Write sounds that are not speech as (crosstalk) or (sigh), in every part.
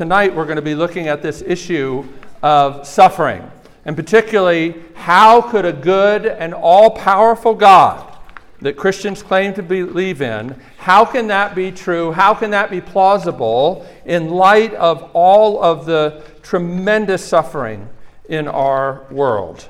tonight we're going to be looking at this issue of suffering, and particularly how could a good and all powerful God that Christians claim to believe in, how can that be true? How can that be plausible in light of all of the tremendous suffering in our world?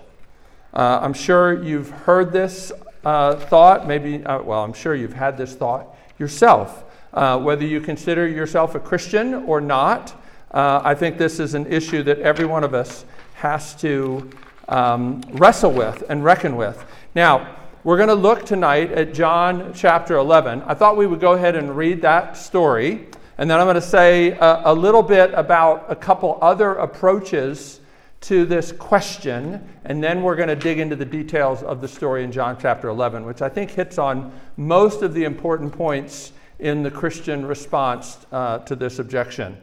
Uh, I'm sure you've heard this uh, thought, maybe, uh, well, I'm sure you've had this thought yourself. Uh, whether you consider yourself a Christian or not, uh, I think this is an issue that every one of us has to um, wrestle with and reckon with. Now, we're going to look tonight at John chapter 11. I thought we would go ahead and read that story, and then I'm going to say a, a little bit about a couple other approaches to this question, and then we're going to dig into the details of the story in John chapter 11, which I think hits on most of the important points in the Christian response uh, to this objection.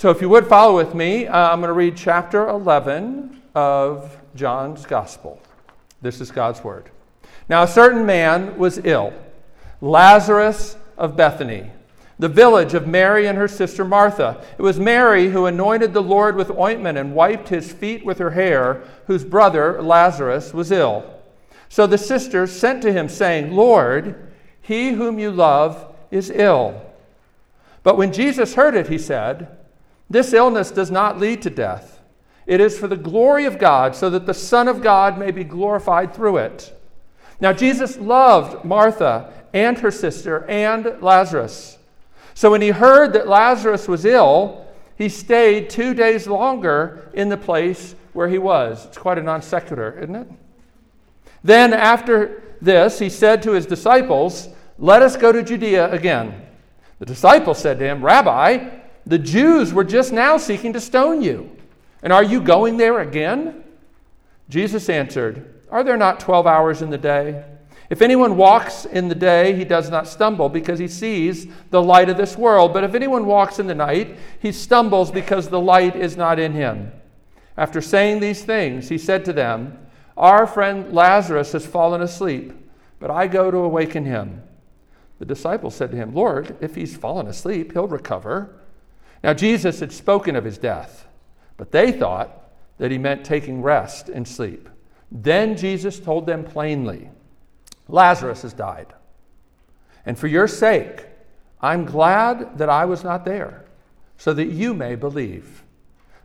So, if you would follow with me, uh, I'm going to read chapter 11 of John's Gospel. This is God's Word. Now, a certain man was ill, Lazarus of Bethany, the village of Mary and her sister Martha. It was Mary who anointed the Lord with ointment and wiped his feet with her hair, whose brother Lazarus was ill. So the sisters sent to him, saying, Lord, he whom you love is ill. But when Jesus heard it, he said, This illness does not lead to death. It is for the glory of God, so that the Son of God may be glorified through it. Now, Jesus loved Martha and her sister and Lazarus. So when he heard that Lazarus was ill, he stayed two days longer in the place where he was. It's quite a non sequitur, isn't it? Then, after this, he said to his disciples, Let us go to Judea again. The disciples said to him, Rabbi, the Jews were just now seeking to stone you. And are you going there again? Jesus answered, are there not 12 hours in the day? If anyone walks in the day, he does not stumble because he sees the light of this world. But if anyone walks in the night, he stumbles because the light is not in him. After saying these things, he said to them, Our friend Lazarus has fallen asleep, but I go to awaken him. The disciples said to him, Lord, if he's fallen asleep, he'll recover. Now Jesus had spoken of his death, but they thought that he meant taking rest and sleep. Then Jesus told them plainly Lazarus has died. And for your sake, I'm glad that I was not there, so that you may believe.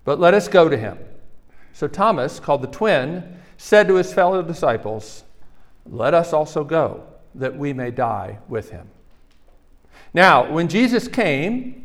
But let us go to him. So Thomas, called the twin, said to his fellow disciples, Let us also go, that we may die with him. Now, when Jesus came,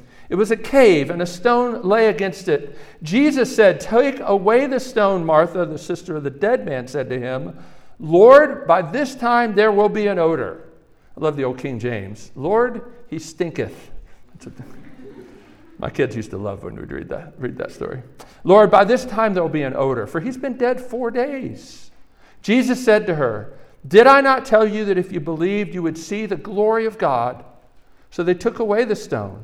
It was a cave, and a stone lay against it. Jesus said, Take away the stone. Martha, the sister of the dead man, said to him, Lord, by this time there will be an odor. I love the old King James. Lord, he stinketh. (laughs) My kids used to love when we'd read that, read that story. Lord, by this time there will be an odor, for he's been dead four days. Jesus said to her, Did I not tell you that if you believed, you would see the glory of God? So they took away the stone.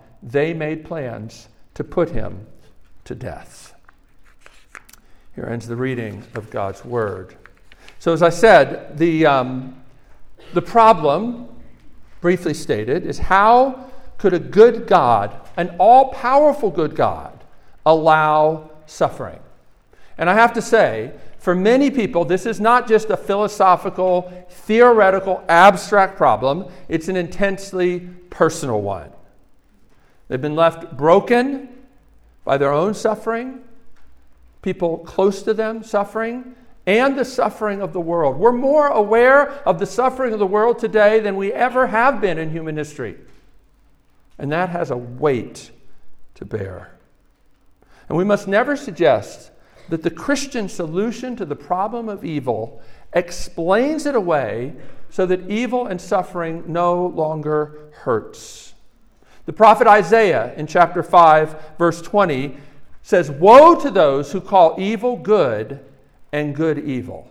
they made plans to put him to death. Here ends the reading of God's word. So, as I said, the, um, the problem, briefly stated, is how could a good God, an all powerful good God, allow suffering? And I have to say, for many people, this is not just a philosophical, theoretical, abstract problem, it's an intensely personal one. They've been left broken by their own suffering, people close to them suffering, and the suffering of the world. We're more aware of the suffering of the world today than we ever have been in human history. And that has a weight to bear. And we must never suggest that the Christian solution to the problem of evil explains it away so that evil and suffering no longer hurts. The prophet Isaiah in chapter 5, verse 20, says, Woe to those who call evil good and good evil.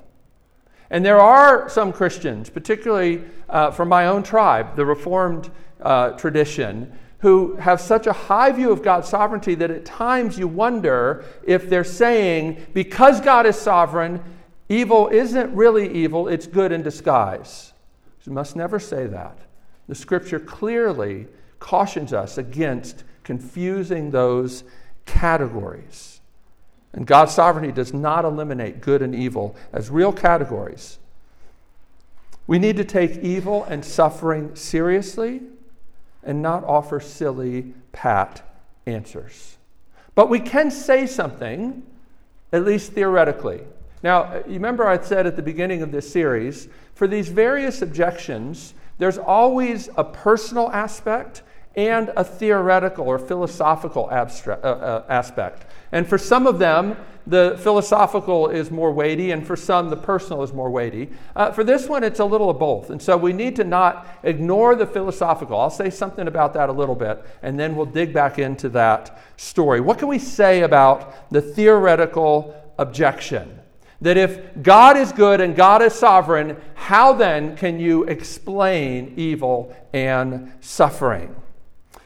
And there are some Christians, particularly uh, from my own tribe, the Reformed uh, tradition, who have such a high view of God's sovereignty that at times you wonder if they're saying, because God is sovereign, evil isn't really evil, it's good in disguise. You must never say that. The scripture clearly cautions us against confusing those categories. And God's sovereignty does not eliminate good and evil as real categories. We need to take evil and suffering seriously and not offer silly, pat answers. But we can say something, at least theoretically. Now, you remember I said at the beginning of this series, for these various objections, there's always a personal aspect and a theoretical or philosophical abstract, uh, uh, aspect. And for some of them, the philosophical is more weighty, and for some, the personal is more weighty. Uh, for this one, it's a little of both. And so we need to not ignore the philosophical. I'll say something about that a little bit, and then we'll dig back into that story. What can we say about the theoretical objection? That if God is good and God is sovereign, how then can you explain evil and suffering?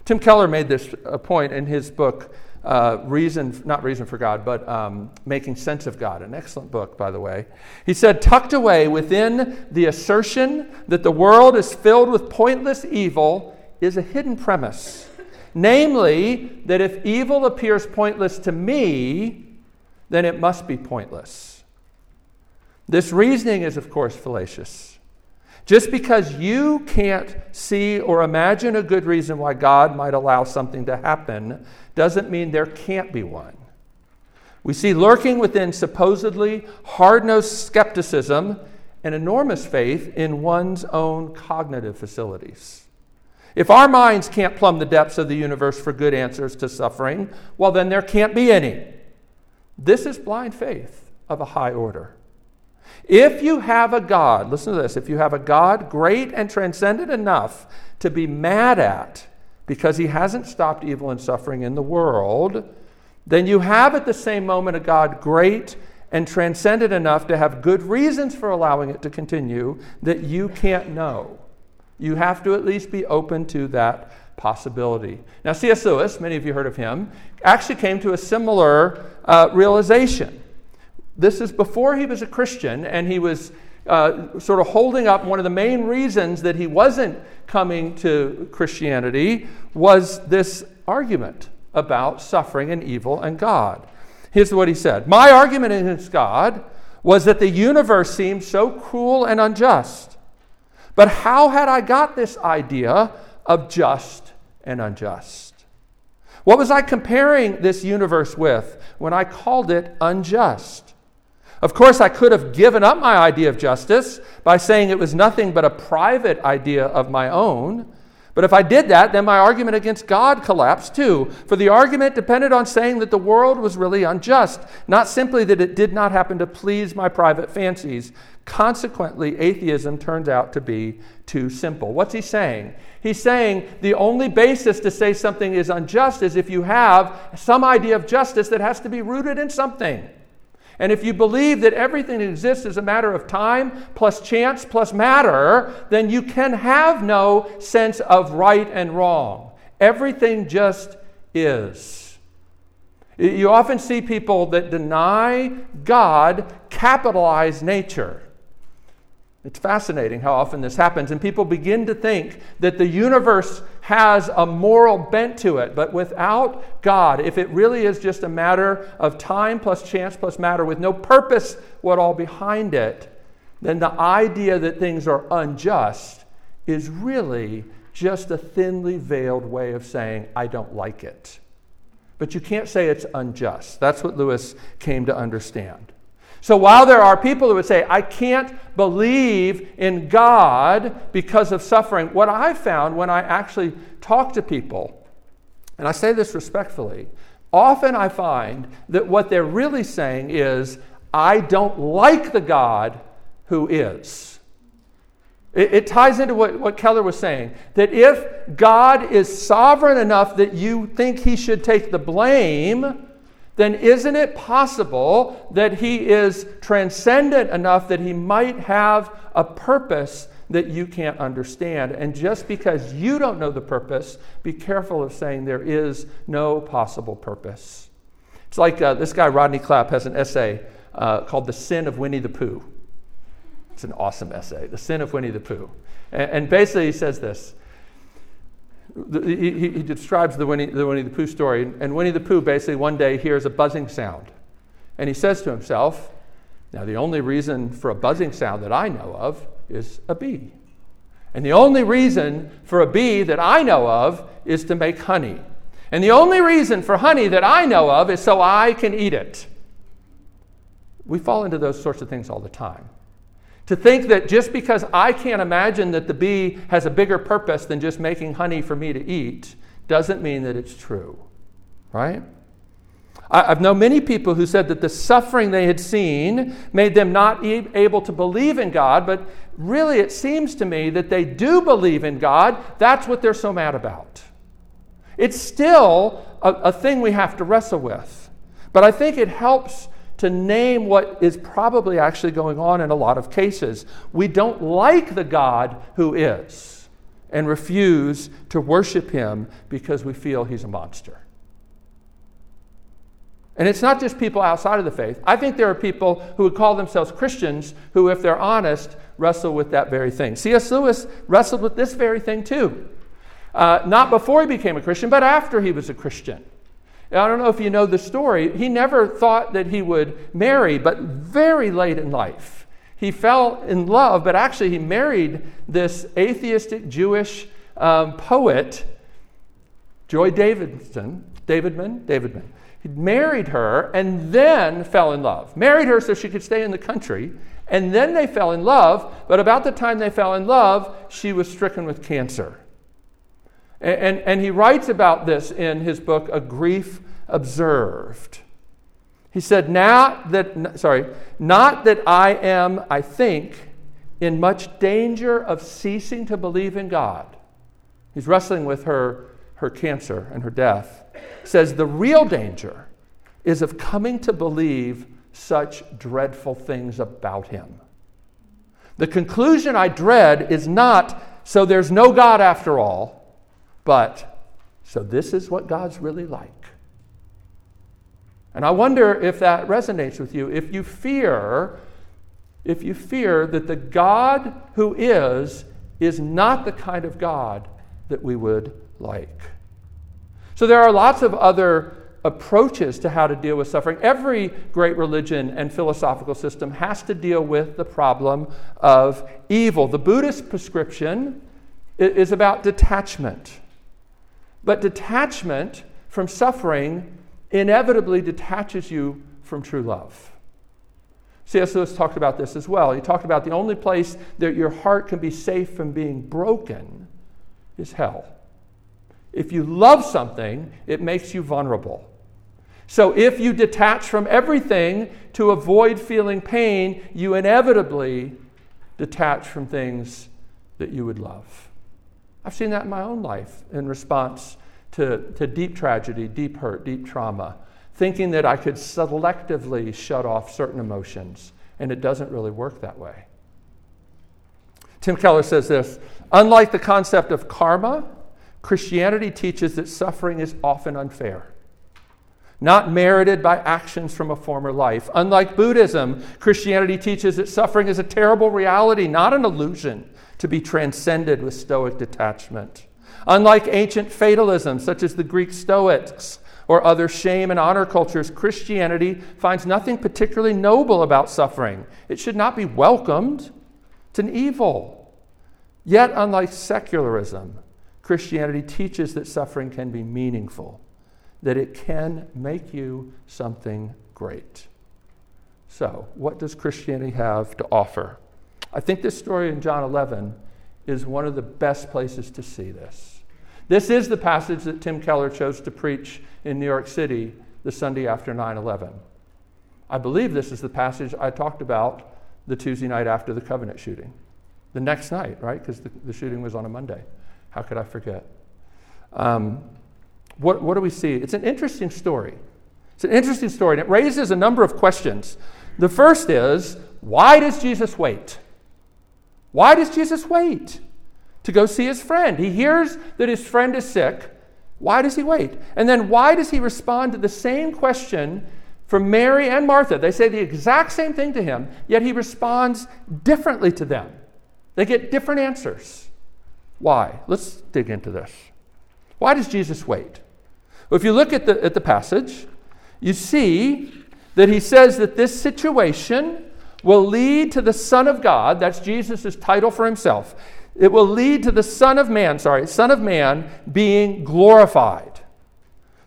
Tim Keller made this a point in his book, uh, Reason, not Reason for God, but um, Making Sense of God, an excellent book, by the way. He said, tucked away within the assertion that the world is filled with pointless evil is a hidden premise. Namely, that if evil appears pointless to me, then it must be pointless. This reasoning is, of course, fallacious. Just because you can't see or imagine a good reason why God might allow something to happen doesn't mean there can't be one. We see lurking within supposedly hard nosed skepticism an enormous faith in one's own cognitive facilities. If our minds can't plumb the depths of the universe for good answers to suffering, well, then there can't be any. This is blind faith of a high order. If you have a God, listen to this, if you have a God great and transcendent enough to be mad at because he hasn't stopped evil and suffering in the world, then you have at the same moment a God great and transcendent enough to have good reasons for allowing it to continue that you can't know. You have to at least be open to that possibility. Now, C.S. Lewis, many of you heard of him, actually came to a similar uh, realization. This is before he was a Christian, and he was uh, sort of holding up one of the main reasons that he wasn't coming to Christianity was this argument about suffering and evil and God. Here's what he said My argument against God was that the universe seemed so cruel and unjust. But how had I got this idea of just and unjust? What was I comparing this universe with when I called it unjust? Of course, I could have given up my idea of justice by saying it was nothing but a private idea of my own. But if I did that, then my argument against God collapsed too. For the argument depended on saying that the world was really unjust, not simply that it did not happen to please my private fancies. Consequently, atheism turns out to be too simple. What's he saying? He's saying the only basis to say something is unjust is if you have some idea of justice that has to be rooted in something. And if you believe that everything that exists is a matter of time plus chance plus matter, then you can have no sense of right and wrong. Everything just is. You often see people that deny God capitalize nature. It's fascinating how often this happens, and people begin to think that the universe has a moral bent to it. But without God, if it really is just a matter of time plus chance plus matter with no purpose what all behind it, then the idea that things are unjust is really just a thinly veiled way of saying, I don't like it. But you can't say it's unjust. That's what Lewis came to understand. So while there are people who would say, I can't believe in God because of suffering, what I found when I actually talk to people, and I say this respectfully, often I find that what they're really saying is, I don't like the God who is. It, ties into what, what Keller was saying that if God is sovereign enough that you think he should take the blame, then isn't it possible that he is transcendent enough that he might have a purpose that you can't understand? And just because you don't know the purpose, be careful of saying there is no possible purpose. It's like uh, this guy, Rodney Clapp, has an essay uh, called The Sin of Winnie the Pooh. It's an awesome essay, The Sin of Winnie the Pooh. And, and basically, he says this he, he, describes the Winnie, the Winnie the Pooh story, and Winnie the Pooh basically one day hears a buzzing sound. And he says to himself, Now, the only reason for a buzzing sound that I know of is a bee. And the only reason for a bee that I know of is to make honey. And the only reason for honey that I know of is so I can eat it. We fall into those sorts of things all the time. To think that just because I can't imagine that the bee has a bigger purpose than just making honey for me to eat doesn't mean that it's true, right? I've known many people who said that the suffering they had seen made them not able to believe in God, but really it seems to me that they do believe in God. That's what they're so mad about. It's still a, a thing we have to wrestle with. But I think it helps to name what is probably actually going on in a lot of cases. We don't like the God who is and refuse to worship him because we feel he's a monster. And it's not just people outside of the faith. I think there are people who would call themselves Christians who, if they're honest, wrestle with that very thing. C.S. Lewis wrestled with this very thing too. Uh, not before he became a Christian, but after he was a Christian. I don't know if you know the story. He never thought that he would marry, but very late in life, he fell in love, but actually, he married this atheistic Jewish um, poet, Joy Davidson, Davidman, Davidman. He married her and then fell in love. Married her so she could stay in the country, and then they fell in love, but about the time they fell in love, she was stricken with cancer. And, and, he writes about this in his book, A Grief Observed. He said, Now that, sorry, not that I am, I think, in much danger of ceasing to believe in God. He's wrestling with her, her cancer and her death. says, The real danger is of coming to believe such dreadful things about him. The conclusion I dread is not, so there's no God after all, but, so this is what God's really like. And I wonder if that resonates with you. If you fear, if you fear that the God who is, is not the kind of God that we would like. So there are lots of other approaches to how to deal with suffering. Every great religion and philosophical system has to deal with the problem of evil. The Buddhist prescription is about detachment. But detachment from suffering inevitably detaches you from true love. C.S. Lewis talked about this as well. He talked about the only place that your heart can be safe from being broken is hell. If you love something, it makes you vulnerable. So if you detach from everything to avoid feeling pain, you inevitably detach from things that you would love. I've seen that in my own life in response to, to deep tragedy, deep hurt, deep trauma, thinking that I could selectively shut off certain emotions, and it doesn't really work that way. Tim Keller says this Unlike the concept of karma, Christianity teaches that suffering is often unfair, not merited by actions from a former life. Unlike Buddhism, Christianity teaches that suffering is a terrible reality, not an illusion to be transcended with stoic detachment. Unlike ancient fatalism, such as the Greek Stoics or other shame and honor cultures, Christianity finds nothing particularly noble about suffering. It should not be welcomed, it's an evil. Yet, unlike secularism, Christianity teaches that suffering can be meaningful, that it can make you something great. So, what does Christianity have to offer? I think this story in John 11 is one of the best places to see this. This is the passage that Tim Keller chose to preach in New York City the Sunday after 9 11. I believe this is the passage I talked about the Tuesday night after the Covenant shooting. The next night, right? Because the, the shooting was on a Monday. How could I forget? Um, what, what do we see? It's an interesting story. It's an interesting story, and it raises a number of questions. The first is why does Jesus wait? Why does Jesus wait to go see his friend? He hears that his friend is sick. Why does he wait? And then why does he respond to the same question from Mary and Martha? They say the exact same thing to him, yet he responds differently to them. They get different answers. Why? Let's dig into this. Why does Jesus wait? Well, if you look at the, at the passage, you see that he says that this situation will lead to the Son of God. That's Jesus' title for himself. It will lead to the Son of Man, sorry, Son of Man being glorified.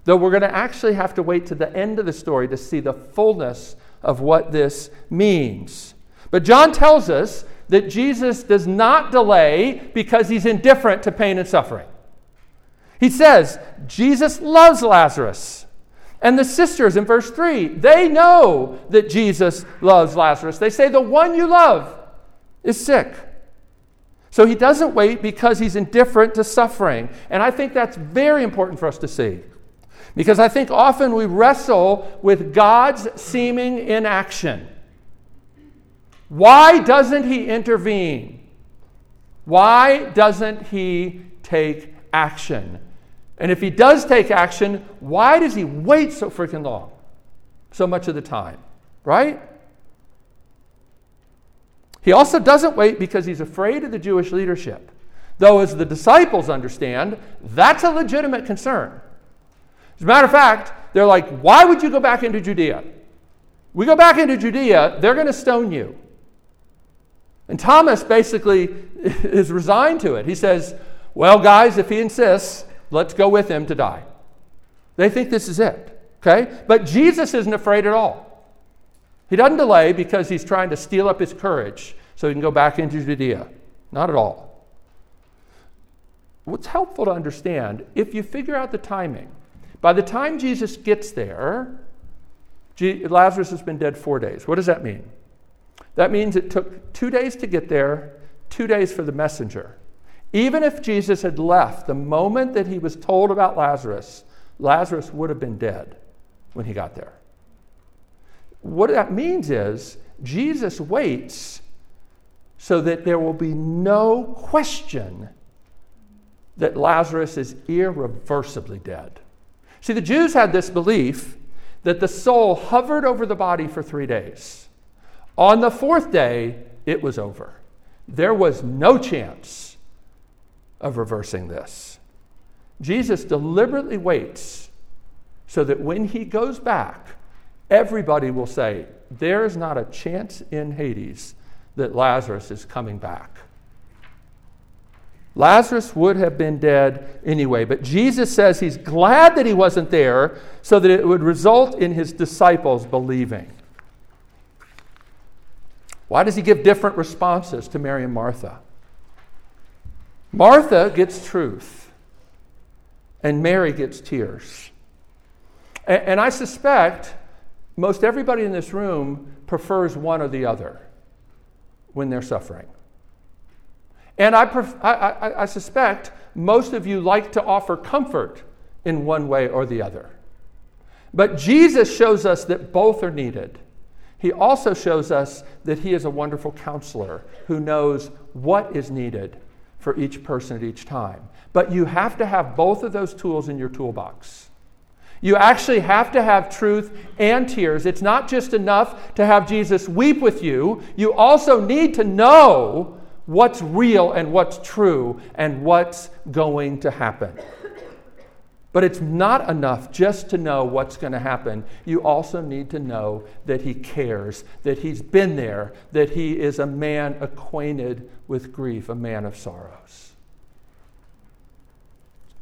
Though we're going to actually have to wait to the end of the story to see the fullness of what this means. But John tells us that Jesus does not delay because he's indifferent to pain and suffering. He says, Jesus loves Lazarus. And the sisters in verse 3, they know that Jesus loves Lazarus. They say, The one you love is sick. So he doesn't wait because he's indifferent to suffering. And I think that's very important for us to see. Because I think often we wrestle with God's seeming inaction. Why doesn't he intervene? Why doesn't he take action? And if he does take action, why does he wait so freaking long? So much of the time, right? He also doesn't wait because he's afraid of the Jewish leadership. Though, as the disciples understand, that's a legitimate concern. As a matter of fact, they're like, Why would you go back into Judea? We go back into Judea, they're going to stone you. And Thomas basically (laughs) is resigned to it. He says, Well, guys, if he insists, let's go with him to die. They think this is it. Okay? But Jesus isn't afraid at all. He doesn't delay because he's trying to steel up his courage so he can go back into Judea. Not at all. What's helpful to understand, if you figure out the timing, by the time Jesus gets there, Lazarus has been dead four days. What does that mean? That means it took two days to get there, two days for the messenger. Even if Jesus had left the moment that he was told about Lazarus, Lazarus would have been dead when he got there. What that means is Jesus waits so that there will be no question that Lazarus is irreversibly dead. See, the Jews had this belief that the soul hovered over the body for three days. On the fourth day, it was over. There was no chance of reversing this. Jesus deliberately waits so that when he goes back, everybody will say, There is not a chance in Hades that Lazarus is coming back. Lazarus would have been dead anyway, but Jesus says he's glad that he wasn't there so that it would result in his disciples believing. Why does he give different responses to Mary and Martha? Martha gets truth, and Mary gets tears. And, and I suspect most everybody in this room prefers one or the other when they're suffering. And I, pref- I, I, I, suspect most of you like to offer comfort in one way or the other. But Jesus shows us that both are needed. He also shows us that He is a wonderful counselor who knows what is needed for each person at each time. But you have to have both of those tools in your toolbox. You actually have to have truth and tears. It's not just enough to have Jesus weep with you, you also need to know what's real and what's true and what's going to happen. But it's not enough just to know what's going to happen. You also need to know that He cares, that He's been there, that He is a man acquainted with grief, a man of sorrows.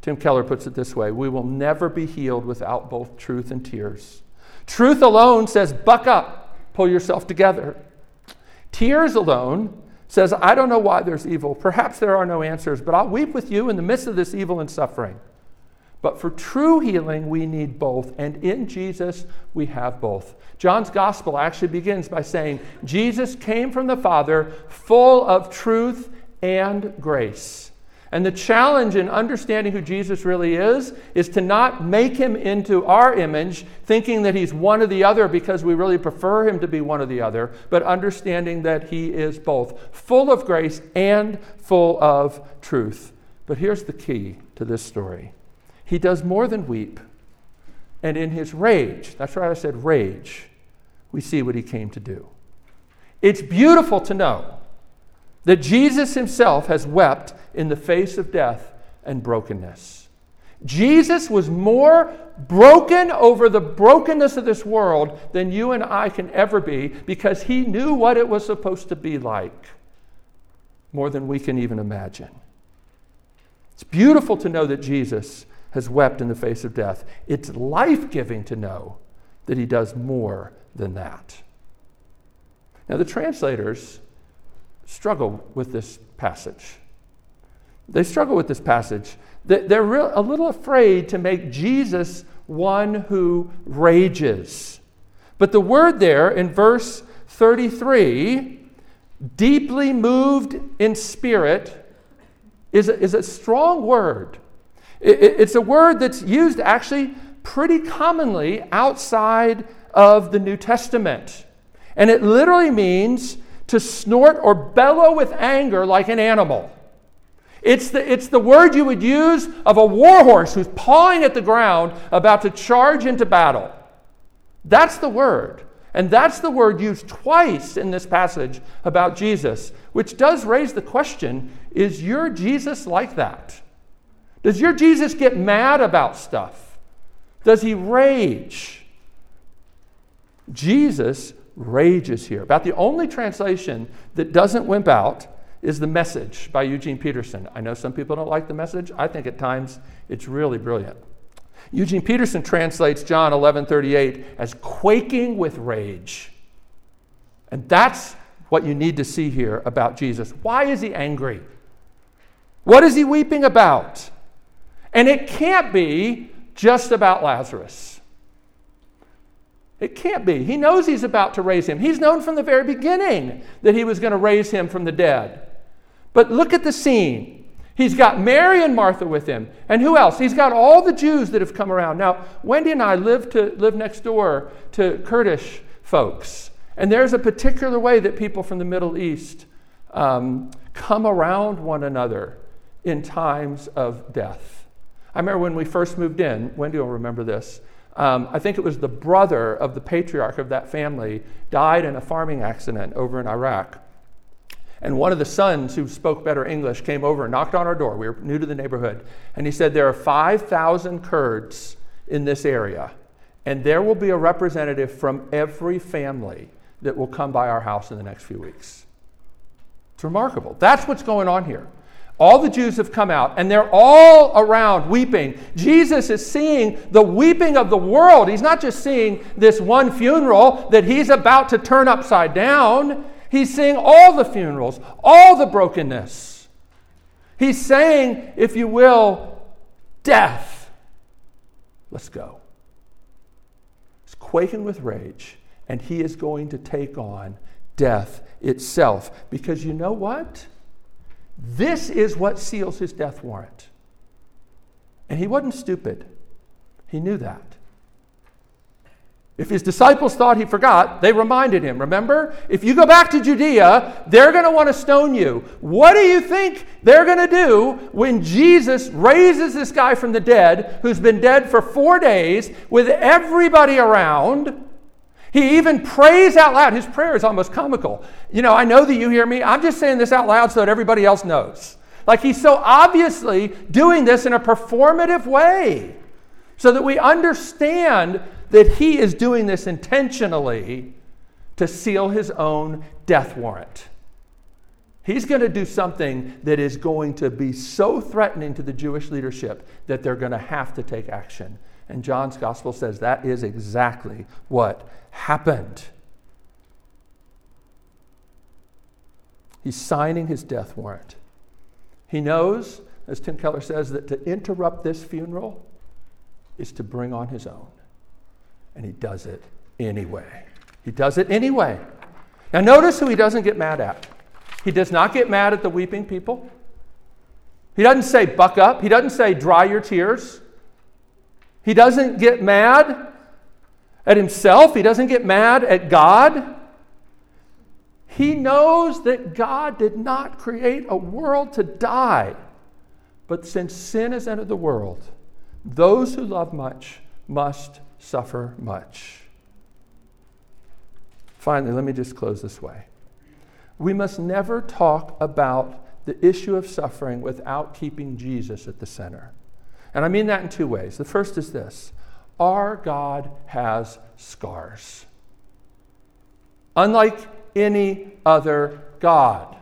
Tim Keller puts it this way We will never be healed without both truth and tears. Truth alone says, buck up, pull yourself together. Tears alone says, I don't know why there's evil. Perhaps there are no answers, but I'll weep with you in the midst of this evil and suffering. But for true healing, we need both. And in Jesus, we have both. John's gospel actually begins by saying, Jesus came from the Father full of truth and grace. And the challenge in understanding who Jesus really is is to not make him into our image, thinking that he's one or the other because we really prefer him to be one or the other, but understanding that he is both, full of grace and full of truth. But here's the key to this story he does more than weep. And in his rage, that's right, I said rage, we see what he came to do. It's beautiful to know that Jesus himself has wept in the face of death and brokenness. Jesus was more broken over the brokenness of this world than you and I can ever be because he knew what it was supposed to be like more than we can even imagine. It's beautiful to know that Jesus has wept in the face of death. It's life giving to know that he does more than that. Now, the translators struggle with this passage. They struggle with this passage. They're a little afraid to make Jesus one who rages. But the word there in verse 33, deeply moved in spirit, is a, is a strong word. It, it's a word that's used actually pretty commonly outside of the New Testament. And it literally means to snort or bellow with anger like an animal. It's the, it's the word you would use of a warhorse who's pawing at the ground about to charge into battle. That's the word. And that's the word used twice in this passage about Jesus, which does raise the question is your Jesus like that? Does your Jesus get mad about stuff? Does he rage? Jesus rages here. About the only translation that doesn't wimp out is The Message by Eugene Peterson. I know some people don't like the message. I think at times it's really brilliant. Eugene Peterson translates John 11:38 as quaking with rage. And that's what you need to see here about Jesus. Why is he angry? What is he weeping about? And it can't be just about Lazarus. It can't be. He knows he's about to raise him. He's known from the very beginning that he was going to raise him from the dead. But look at the scene. He's got Mary and Martha with him. And who else? He's got all the Jews that have come around. Now, Wendy and I live, to, live next door to Kurdish folks. And there's a particular way that people from the Middle East um, come around one another in times of death. I remember when we first moved in, Wendy will remember this. Um, I think it was the brother of the patriarch of that family died in a farming accident over in Iraq. And one of the sons who spoke better English came over and knocked on our door. We were new to the neighborhood. And he said, There are 5,000 Kurds in this area, and there will be a representative from every family that will come by our house in the next few weeks. It's remarkable. That's what's going on here. All the Jews have come out and they're all around weeping. Jesus is seeing the weeping of the world. He's not just seeing this one funeral that he's about to turn upside down. He's seeing all the funerals, all the brokenness. He's saying, if you will, death. Let's go. He's quaking with rage, and he is going to take on death itself. Because you know what? This is what seals his death warrant. And he wasn't stupid, he knew that. If his disciples thought he forgot, they reminded him. Remember? If you go back to Judea, they're going to want to stone you. What do you think they're going to do when Jesus raises this guy from the dead, who's been dead for four days, with everybody around? He even prays out loud. His prayer is almost comical. You know, I know that you hear me. I'm just saying this out loud so that everybody else knows. Like he's so obviously doing this in a performative way so that we understand that he is doing this intentionally to seal his own death warrant. He's going to do something that is going to be so threatening to the Jewish leadership that they're going to have to take action. And John's gospel says that is exactly what happened. He's signing his death warrant. He knows, as Tim Keller says, that to interrupt this funeral is to bring on his own and he does it anyway. He does it anyway. Now, notice who he doesn't get mad at. He does not get mad at the weeping people. He doesn't say, buck up. He doesn't say, dry your tears. He doesn't get mad at himself. He doesn't get mad at God. He knows that God did not create a world to die. But since sin has entered the world, those who love much must suffer much. Finally, let me just close this way. We must never talk about the issue of suffering without keeping Jesus at the center. And I mean that in two ways. The first is this our God has scars. Unlike any other God.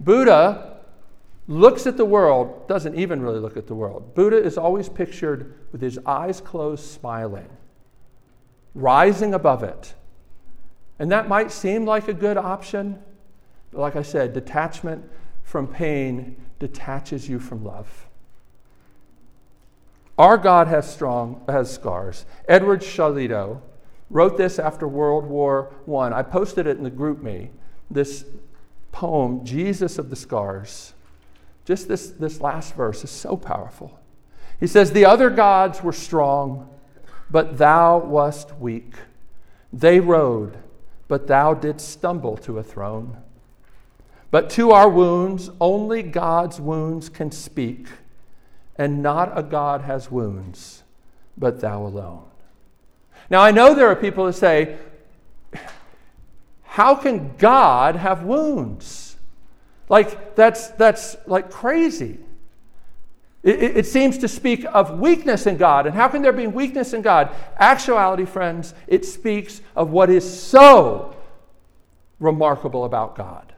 Buddha looks at the world, doesn't even really look at the world. Buddha is always pictured with his eyes closed, smiling, rising above it. And that might seem like a good option. But like I said, detachment from pain detaches you from love. Our God has strong has scars. Edward Shillito wrote this after World War I. I posted it in the GroupMe, This poem, Jesus of the Scars. Just this, this last verse is so powerful. He says, The other gods were strong, but thou wast weak. They rode, but thou didst stumble to a throne. But to our wounds, only God's wounds can speak, and not a God has wounds, but thou alone. Now, I know there are people who say, How can God have wounds? Like, that's, that's like crazy. It, it, seems to speak of weakness in God. And how can there be weakness in God? Actuality, friends, it speaks of what is so remarkable about God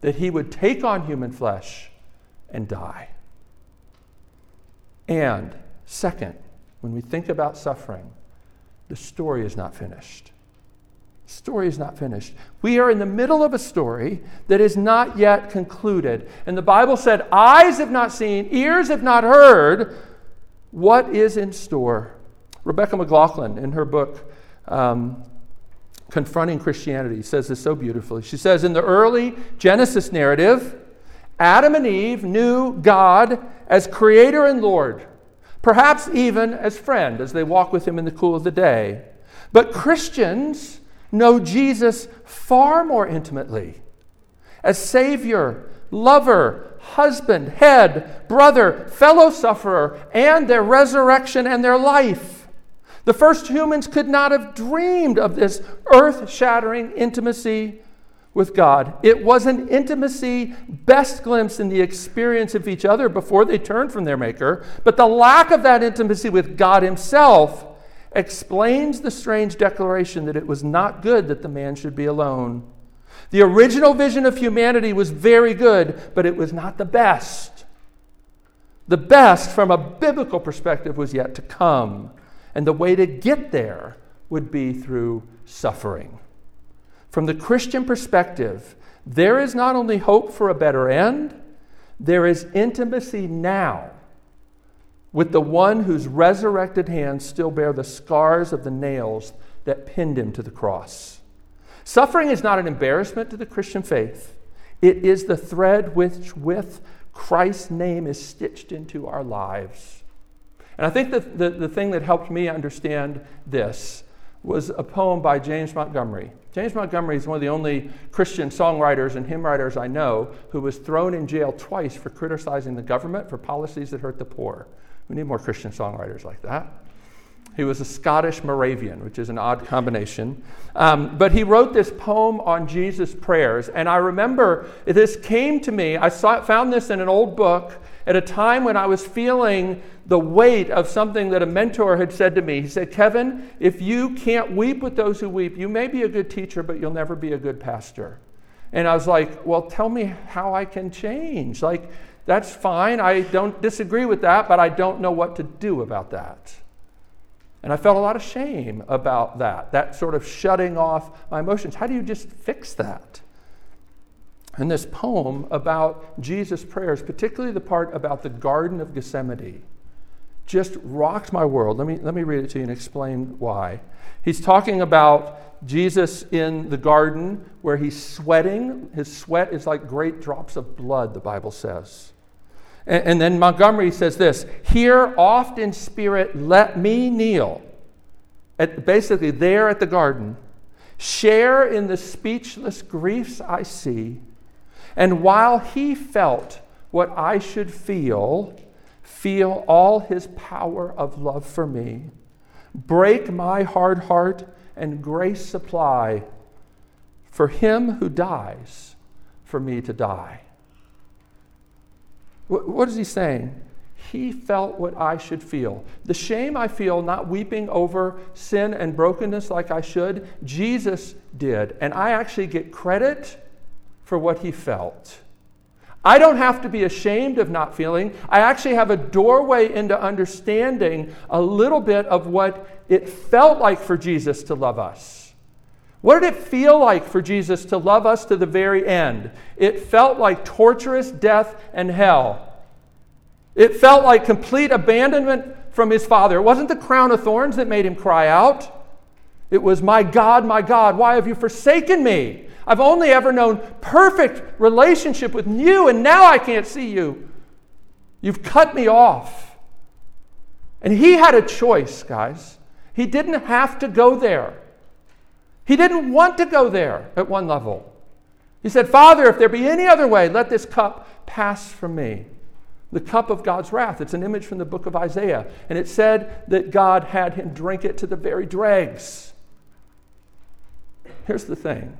that he would take on human flesh and die. And second, when we think about suffering, the story is not finished. The story is not finished. We are in the middle of a story that is not yet concluded. And the Bible said, Eyes have not seen, ears have not heard what is in store. Rebecca McLaughlin, in her book, um, Confronting Christianity, says this so beautifully. She says, In the early Genesis narrative, Adam and Eve knew God as creator and Lord, perhaps even as friend as they walk with him in the cool of the day. But Christians know Jesus far more intimately as Savior, lover, husband, head, brother, fellow sufferer, and their resurrection and their life. The first humans could not have dreamed of this earth shattering intimacy with God. It was an intimacy best glimpse in the experience of each other before they turned from their Maker, but the lack of that intimacy with God Himself explains the strange declaration that it was not good that the man should be alone. The original vision of humanity was very good, but it was not the best. The best, from a biblical perspective, was yet to come. And the way to get there would be through suffering. From the Christian perspective, there is not only hope for a better end, there is intimacy now with the one whose resurrected hands still bear the scars of the nails that pinned him to the cross. Suffering is not an embarrassment to the Christian faith, it is the thread which, with Christ's name, is stitched into our lives. And I think that the, the thing that helped me understand this was a poem by James Montgomery. James Montgomery is one of the only Christian songwriters and hymn writers I know who was thrown in jail twice for criticizing the government for policies that hurt the poor. We need more Christian songwriters like that. He was a Scottish Moravian, which is an odd combination. Um, but he wrote this poem on Jesus' prayers. And I remember this came to me. I saw, found this in an old book at a time when I was feeling the weight of something that a mentor had said to me. He said, Kevin, if you can't weep with those who weep, you may be a good teacher, but you'll never be a good pastor. And I was like, well, tell me how I can change. Like, that's fine. I don't disagree with that, but I don't know what to do about that. And I felt a lot of shame about that, that sort of shutting off my emotions. How do you just fix that? And this poem about Jesus' prayers, particularly the part about the Garden of Gethsemane, just rocked my world. Let me, let me read it to you and explain why. He's talking about Jesus in the garden where he's sweating. His sweat is like great drops of blood, the Bible says. And, and then Montgomery says this Here, oft in spirit, let me kneel. At, basically, there at the garden, share in the speechless griefs I see. And while he felt what I should feel, feel all his power of love for me. Break my hard heart and grace supply for him who dies for me to die. What is he saying? He felt what I should feel. The shame I feel not weeping over sin and brokenness like I should, Jesus did. And I actually get credit for what he felt. I don't have to be ashamed of not feeling. I actually have a doorway into understanding a little bit of what it felt like for Jesus to love us. What did it feel like for Jesus to love us to the very end? It felt like torturous death and hell. It felt like complete abandonment from his Father. It wasn't the crown of thorns that made him cry out. It was, My God, my God, why have you forsaken me? I've only ever known perfect relationship with you, and now I can't see you. You've cut me off. And he had a choice, guys. He didn't have to go there. He didn't want to go there at one level. He said, Father, if there be any other way, let this cup pass from me. The cup of God's wrath. It's an image from the book of Isaiah. And it said that God had him drink it to the very dregs. Here's the thing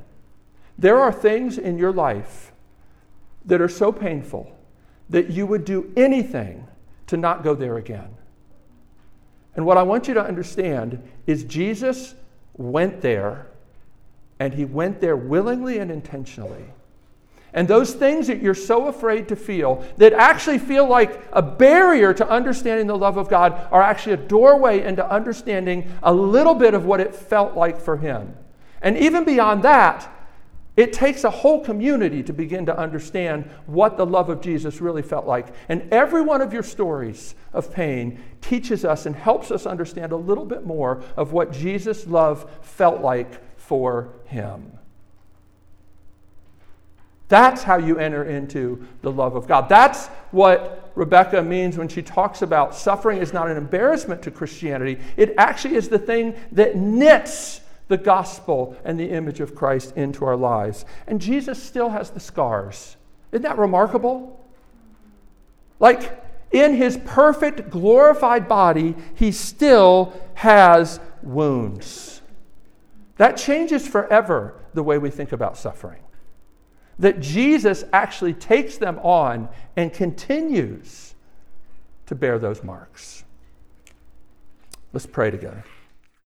there are things in your life that are so painful that you would do anything to not go there again. And what I want you to understand is Jesus went there, and he went there willingly and intentionally. And those things that you're so afraid to feel, that actually feel like a barrier to understanding the love of God, are actually a doorway into understanding a little bit of what it felt like for him. And even beyond that, it takes a whole community to begin to understand what the love of Jesus really felt like. And every one of your stories of pain teaches us and helps us understand a little bit more of what Jesus' love felt like for him. That's how you enter into the love of God. That's what Rebecca means when she talks about suffering is not an embarrassment to Christianity. It actually is the thing that knits the gospel and the image of Christ into our lives. And Jesus still has the scars. Isn't that remarkable? Like in his perfect, glorified body, he still has wounds. That changes forever the way we think about suffering. That Jesus actually takes them on and continues to bear those marks. Let's pray together.